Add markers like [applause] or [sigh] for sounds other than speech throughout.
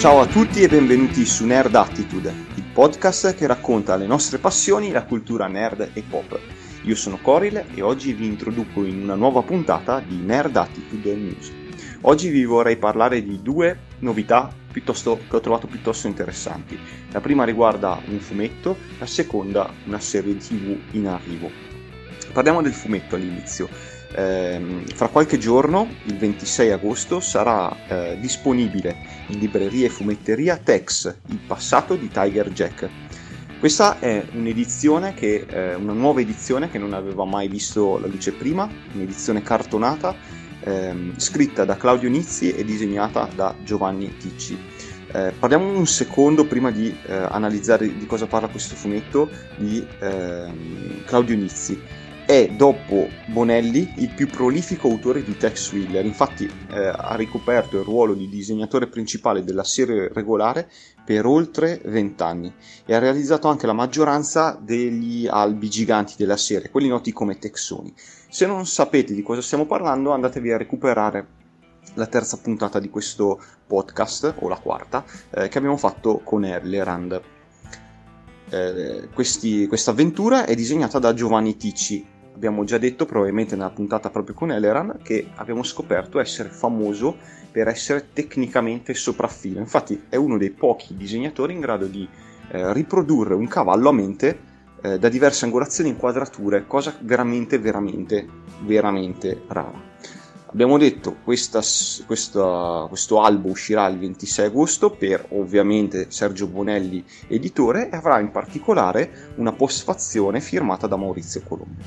Ciao a tutti e benvenuti su Nerd Attitude, il podcast che racconta le nostre passioni, la cultura nerd e pop. Io sono Coril e oggi vi introduco in una nuova puntata di Nerd Attitude News. Oggi vi vorrei parlare di due novità piuttosto, che ho trovato piuttosto interessanti. La prima riguarda un fumetto, la seconda una serie tv in arrivo. Parliamo del fumetto all'inizio. Eh, fra qualche giorno, il 26 agosto, sarà eh, disponibile in libreria e fumetteria Tex, il passato di Tiger Jack. Questa è un'edizione che, eh, una nuova edizione che non aveva mai visto la luce prima, un'edizione cartonata ehm, scritta da Claudio Nizzi e disegnata da Giovanni Ticci. Eh, parliamo un secondo prima di eh, analizzare di cosa parla questo fumetto di ehm, Claudio Nizzi. È dopo Bonelli il più prolifico autore di Tex Wheeler, infatti eh, ha ricoperto il ruolo di disegnatore principale della serie regolare per oltre 20 anni e ha realizzato anche la maggioranza degli albi giganti della serie, quelli noti come texoni. Se non sapete di cosa stiamo parlando, andatevi a recuperare la terza puntata di questo podcast, o la quarta, eh, che abbiamo fatto con Erlerand. Eh, questa avventura è disegnata da Giovanni Ticci. Abbiamo già detto, probabilmente nella puntata proprio con Eleran, che abbiamo scoperto essere famoso per essere tecnicamente sopraffino. Infatti è uno dei pochi disegnatori in grado di eh, riprodurre un cavallo a mente eh, da diverse angolazioni e inquadrature, cosa veramente, veramente, veramente rara. Abbiamo detto questa, questa, questo albo uscirà il 26 agosto per ovviamente Sergio Bonelli editore e avrà in particolare una postfazione firmata da Maurizio Colombo.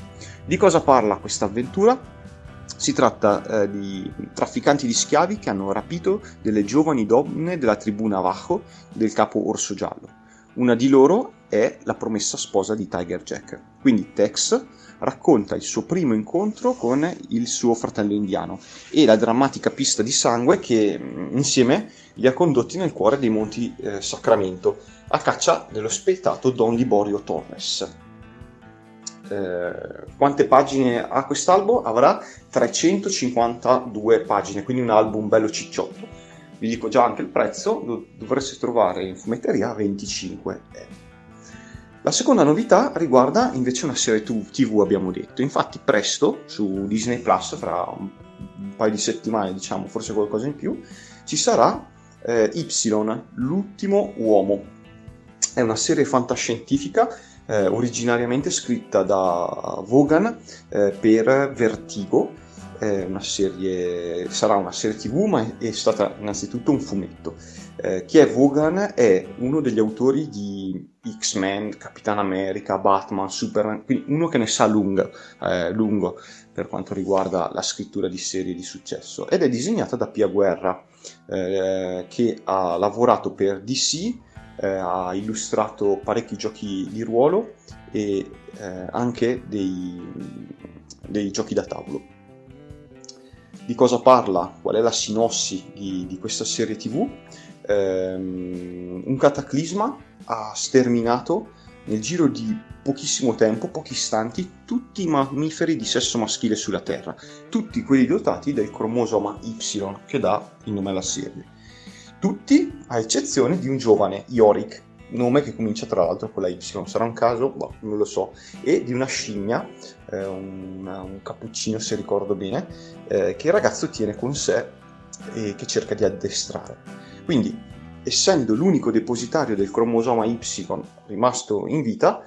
Di cosa parla questa avventura? Si tratta eh, di trafficanti di schiavi che hanno rapito delle giovani donne della tribù Navajo del capo Orso Giallo. Una di loro è la promessa sposa di Tiger Jack. Quindi Tex racconta il suo primo incontro con il suo fratello indiano e la drammatica pista di sangue che mm, insieme li ha condotti nel cuore dei Monti eh, Sacramento a caccia dello spietato Don Liborio Torres. Eh, quante pagine ha quest'album? Avrà 352 pagine, quindi un album bello cicciotto vi dico già anche il prezzo, lo dovreste trovare in fumetteria a 25 euro. La seconda novità riguarda invece una serie TV, abbiamo detto. Infatti, presto su Disney Plus, fra un, paio di settimane, diciamo, forse qualcosa in più, ci sarà eh, Y, l'ultimo uomo. È una serie fantascientifica eh, originariamente scritta da Vaughan eh, per Vertigo una serie, sarà una serie tv, ma è stata innanzitutto un fumetto. Eh, chi è Vaughan è uno degli autori di X-Men, Capitan America, Batman, Superman, quindi uno che ne sa lungo, eh, lungo per quanto riguarda la scrittura di serie di successo. Ed è disegnata da Pia Guerra, eh, che ha lavorato per DC, eh, ha illustrato parecchi giochi di ruolo e eh, anche dei, dei giochi da tavolo di cosa parla, qual è la sinossi di, di questa serie tv. Ehm, un cataclisma ha sterminato nel giro di pochissimo tempo, pochi istanti, tutti i mammiferi di sesso maschile sulla Terra, tutti quelli dotati del cromosoma Y che dà il nome alla serie. Tutti a eccezione di un giovane, Yorick, nome che comincia tra l'altro con la Y, sarà un caso? Boh, non lo so, e di una scimmia, eh, un, un, cappuccino se ricordo bene, eh, che il ragazzo tiene con sé e che cerca di addestrare. Quindi, essendo l'unico depositario del cromosoma Y rimasto in vita,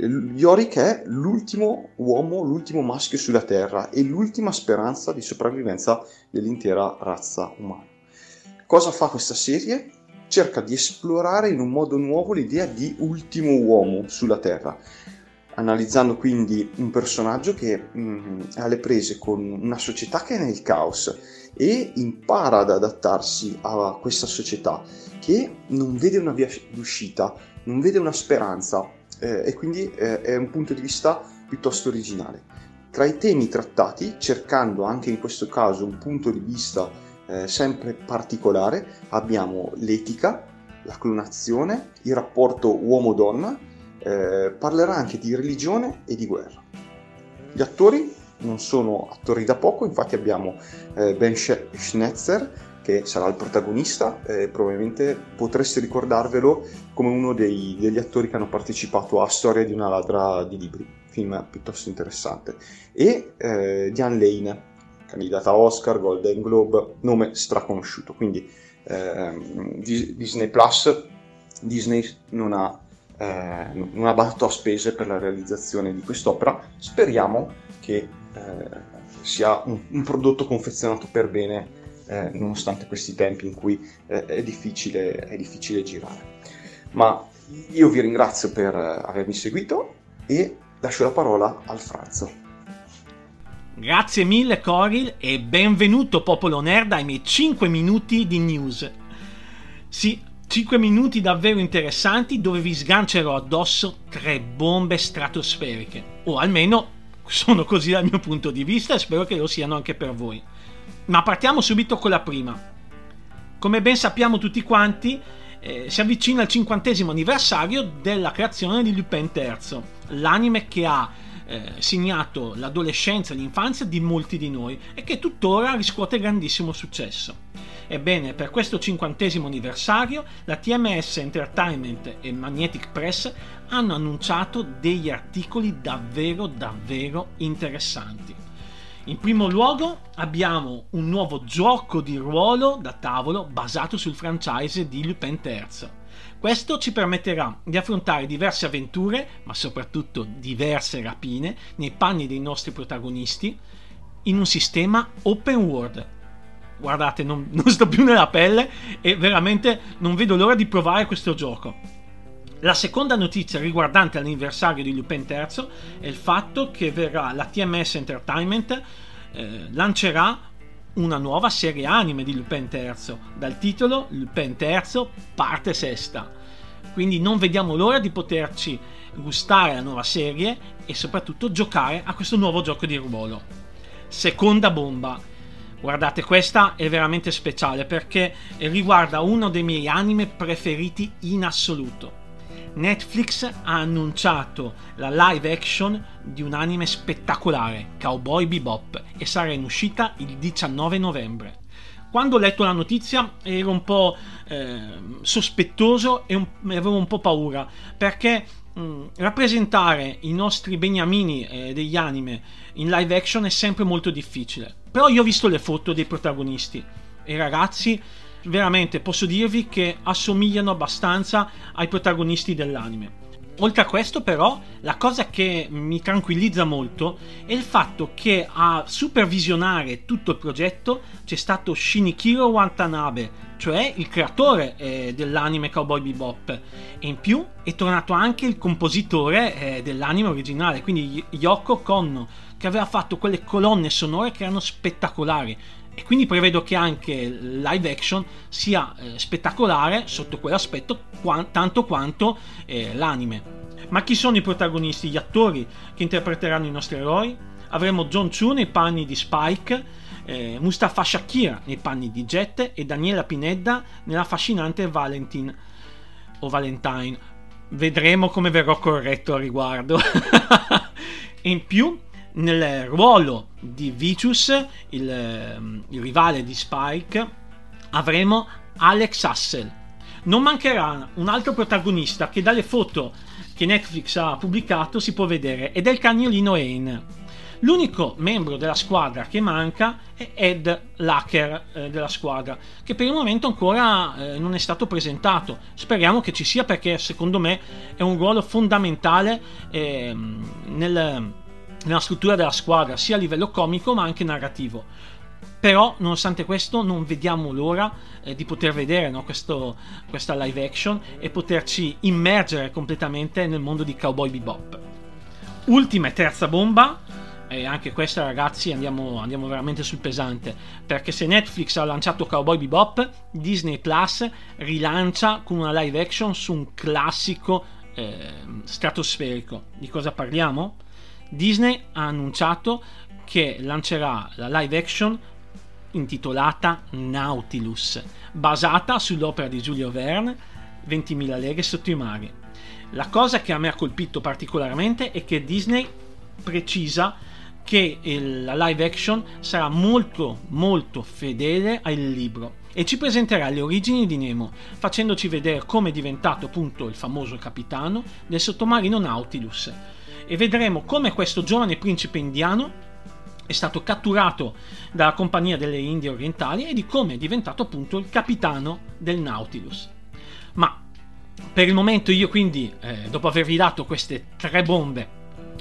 Yorick è l'ultimo uomo, l'ultimo maschio sulla Terra e l'ultima speranza di sopravvivenza dell'intera razza umana. Cosa fa questa serie? Cerca di esplorare in un modo nuovo l'idea di ultimo uomo sulla Terra, analizzando quindi un personaggio che mh, mm, è alle prese con una società che è nel caos e impara ad adattarsi a questa società che non vede una via d'uscita, non vede una speranza eh, e quindi eh, è un punto di vista piuttosto originale. Tra i temi trattati, cercando anche in questo caso un punto di vista eh, sempre particolare. Abbiamo l'etica, la clonazione, il rapporto uomo-donna, eh, parlerà anche di religione e di guerra. Gli attori non sono attori da poco, infatti abbiamo eh, Ben Schnetzer che sarà il protagonista, eh, probabilmente potreste ricordarvelo come uno dei, degli attori che hanno partecipato a Storia di una ladra di libri, film piuttosto interessante, e eh, Diane Lane, candidata a Oscar, Golden Globe, nome straconosciuto, quindi ehm, Disney Plus, Disney non ha, eh, non ha battuto a spese per la realizzazione di quest'opera, speriamo che eh, sia un, un, prodotto confezionato per bene eh, nonostante questi tempi in cui eh, è difficile, è difficile girare. Ma io vi ringrazio per avermi seguito e lascio la parola al Franzo. Grazie mille Coril e benvenuto popolo nerd ai miei 5 minuti di news. Sì, 5 minuti davvero interessanti dove vi sgancerò addosso tre bombe stratosferiche, o almeno sono così dal mio punto di vista e spero che lo siano anche per voi. Ma partiamo subito con la prima. Come ben sappiamo tutti quanti, eh, si avvicina il cinquantesimo anniversario della creazione di Lupin III, l'anime che ha eh, segnato l'adolescenza e l'infanzia di molti di noi e che tuttora riscuote grandissimo successo. Ebbene, per questo cinquantesimo anniversario, la TMS Entertainment e Magnetic Press hanno annunciato degli articoli davvero davvero interessanti. In primo luogo abbiamo un nuovo gioco di ruolo da tavolo basato sul franchise di Lupin III. Questo ci permetterà di affrontare diverse avventure, ma soprattutto diverse rapine, nei panni dei nostri protagonisti, in un sistema open world. Guardate, non, [laughs] non sto più nella pelle e veramente non vedo l'ora di provare questo gioco. La seconda notizia riguardante l'anniversario di Lupin III è il fatto che verrà la TMS Entertainment eh, lancerà una nuova serie anime di Lupin III dal titolo Lupin III parte sesta. Quindi non vediamo l'ora di poterci gustare la nuova serie e soprattutto giocare a questo nuovo gioco di ruolo. Seconda bomba. Guardate, questa è veramente speciale perché riguarda uno dei miei anime preferiti in assoluto. Netflix ha annunciato la live action di un anime spettacolare, Cowboy Bebop, e sarà in uscita il 19 novembre. Quando ho letto la notizia ero un po' eh, sospettoso e un, avevo un po' paura perché mh, mm, rappresentare i nostri beniamini eh, degli anime in live action è sempre molto difficile. Però io ho visto le foto dei protagonisti e ragazzi veramente posso dirvi che assomigliano abbastanza ai protagonisti dell'anime. Oltre a questo, però, la cosa che mi tranquillizza molto è il fatto che a supervisionare tutto il progetto c'è stato Shinichiro Watanabe, cioè il creatore eh, dell'anime Cowboy Bebop, e in più è tornato anche il compositore eh, dell'anime originale, quindi Yoko Konno, che aveva fatto quelle colonne sonore che erano spettacolari e quindi prevedo che anche live action sia eh, spettacolare sotto quell'aspetto qua- tanto quanto eh, l'anime. Ma chi sono i protagonisti, gli attori che interpreteranno i nostri eroi? Avremo John Chu nei panni di Spike, eh, Mustafa Shakir nei panni di Jet e Daniela Pinedda nella affascinante Valentine o Valentine. Vedremo come verrò corretto a riguardo. [laughs] in più nel ruolo di Vicious, il, ehm, il rivale di Spike, avremo Alex Hassel. Non mancherà un altro protagonista che dalle foto che Netflix ha pubblicato si può vedere ed è il cagnolino Ain. L'unico membro della squadra che manca è Ed Lacker eh, della squadra, che per il momento ancora eh, non è stato presentato. Speriamo che ci sia perché secondo me è un ruolo fondamentale eh, nel, nella struttura della squadra, sia a livello comico ma anche narrativo. Però, nonostante questo, non vediamo l'ora eh, di poter vedere no, questo, questa live action e poterci immergere completamente nel mondo di Cowboy Bebop. Ultima e terza bomba, e anche questa ragazzi andiamo, andiamo, veramente sul pesante perché se Netflix ha lanciato Cowboy Bebop Disney Plus rilancia con una live action su un classico eh, stratosferico di cosa parliamo? Disney ha annunciato che lancerà la live action intitolata Nautilus, basata sull'opera di Giulio Verne 20.000 leghe sotto i mari. La cosa che a me ha colpito particolarmente è che Disney precisa che il, la live action sarà molto molto fedele al libro e ci presenterà le origini di Nemo, facendoci vedere come è diventato appunto il famoso capitano del sottomarino Nautilus. E vedremo come questo giovane principe indiano è stato catturato dalla Compagnia delle Indie Orientali e di come è diventato appunto il capitano del Nautilus. Ma per il momento io quindi, eh, dopo avervi dato queste tre bombe,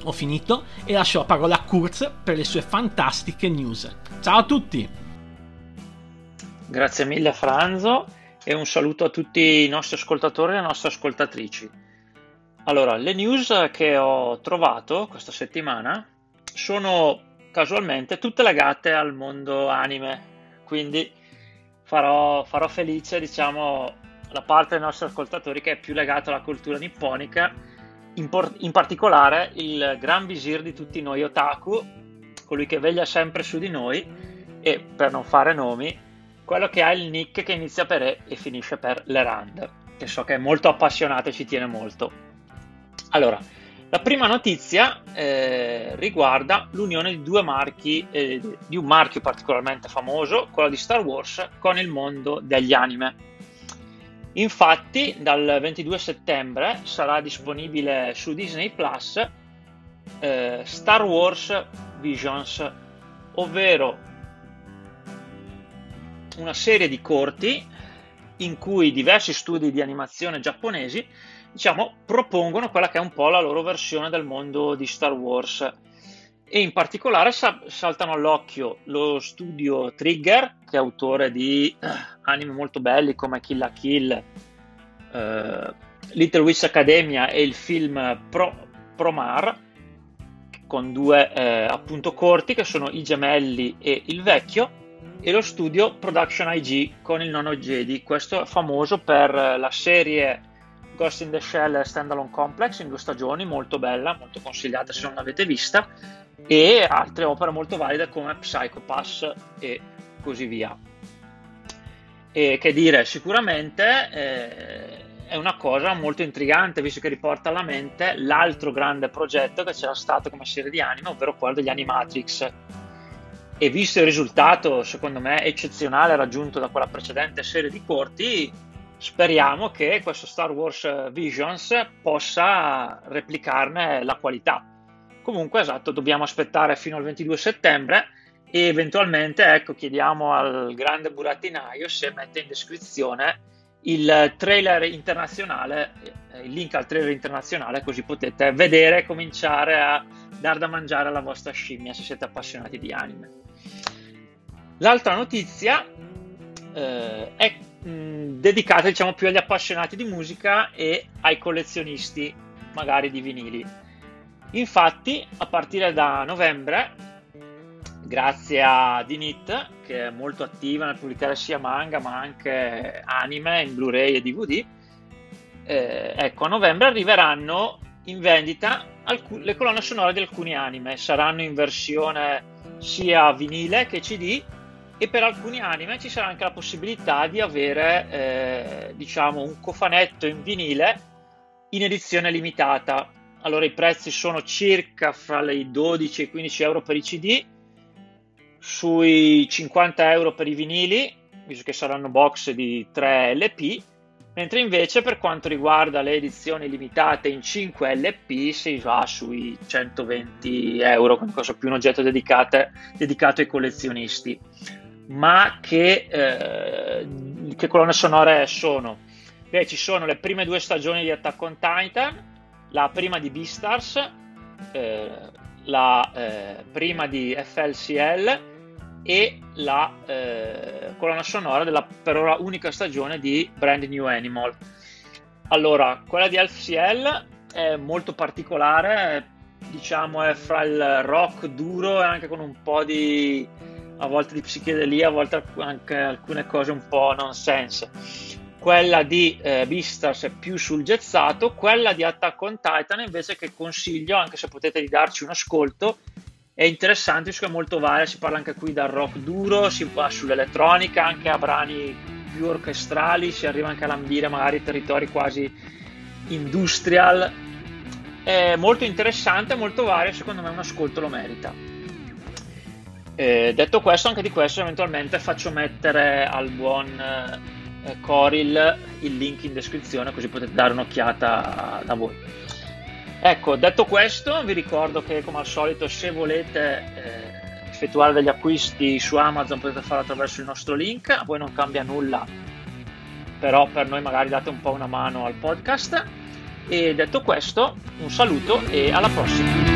ho finito e lascio la parola a Kurz per le sue fantastiche news. Ciao a tutti! Grazie mille Franzo e un saluto a tutti i nostri ascoltatori e le nostre ascoltatrici. Allora, le news che ho trovato questa settimana sono casualmente tutte legate al mondo anime, quindi farò, farò felice diciamo la parte dei nostri ascoltatori che è più legata alla cultura nipponica, in, por- in particolare il gran visir di tutti noi otaku, colui che veglia sempre su di noi e per non fare nomi, quello che ha il nick che inizia per E e finisce per Lerand, che so che è molto appassionato e ci tiene molto. Allora, la prima notizia eh, riguarda l'unione di due marchi, eh, di un marchio particolarmente famoso, quello di Star Wars, con il mondo degli anime. Infatti, dal 22 settembre sarà disponibile su Disney Plus eh, Star Wars Visions, ovvero una serie di corti in cui diversi studi di animazione giapponesi diciamo, propongono quella che è un po' la loro versione del mondo di Star Wars. E in particolare saltano all'occhio lo studio Trigger, che è autore di eh, anime molto belli come Kill la Kill, uh, Little Witch Academia e il film Pro, Promar, con due eh, appunto corti che sono I Gemelli e Il Vecchio, e lo studio Production IG con il nono Jedi. Questo è famoso per la serie Ghost in the Shell Standalone Complex in due stagioni, molto bella, molto consigliata se non l'avete vista, e altre opere molto valide come Psycho Pass e così via. E che dire, sicuramente eh, è una cosa molto intrigante, visto che riporta alla mente l'altro grande progetto che c'era stato come serie di anime, ovvero quello degli Animatrix. E visto il risultato, secondo me, eccezionale raggiunto da quella precedente serie di corti, speriamo che questo Star Wars Visions possa replicarne la qualità. Comunque, esatto, dobbiamo aspettare fino al 22 settembre e eventualmente, ecco, chiediamo al grande burattinaio se mette in descrizione il trailer internazionale, eh, il link al trailer internazionale, così potete vedere e cominciare a dar da mangiare alla vostra scimmia se siete appassionati di anime. L'altra notizia eh, è mh, dedicata diciamo più agli appassionati di musica e ai collezionisti magari di vinili. Infatti, a partire da novembre, grazie a Dinit, che è molto attiva nel pubblicare sia manga ma anche anime in Blu-ray e DVD, eh, ecco, a novembre arriveranno in vendita alc- le colonne sonore di alcuni anime. Saranno in versione sia vinile che CD e per alcuni anime ci sarà anche la possibilità di avere eh, diciamo un cofanetto in vinile in edizione limitata. Allora i prezzi sono circa fra i 12 e i 15 euro per i cd sui 50 euro per i vinili visto che saranno box di 3 lp mentre invece per quanto riguarda le edizioni limitate in 5 LP si va sui 120 euro, quindi cosa più un oggetto dedicato ai collezionisti ma che, eh, che colonne sonore sono? Beh, ci sono le prime due stagioni di Attack on Titan, la prima di Beastars, eh, la eh, prima di FLCL e la eh, colonna sonora della per ora unica stagione di Brand New Animal. Allora, quella di FCL è molto particolare, diciamo è fra il rock duro e anche con un po' di a volte di psichedelia, a volte anche alcune cose un po' nonsense. Quella di eh, Beastars è più sul jazzato, quella di Attack on Titan invece che consiglio, anche se potete ridarci un ascolto, è interessante, è molto varia, si parla anche qui dal rock duro, si va sull'elettronica, anche a brani più orchestrali, si arriva anche a lambire magari territori quasi industrial. È molto interessante, molto varia, secondo me un ascolto lo merita. Eh, detto questo, anche di questo eventualmente faccio mettere al buon eh, Coril il link in descrizione così potete dare un'occhiata da voi. Ecco, detto questo, vi ricordo che come al solito se volete eh, effettuare degli acquisti su Amazon potete farlo attraverso il nostro link, a voi non cambia nulla, però per noi magari date un po' una mano al podcast. E detto questo, un saluto e alla prossima!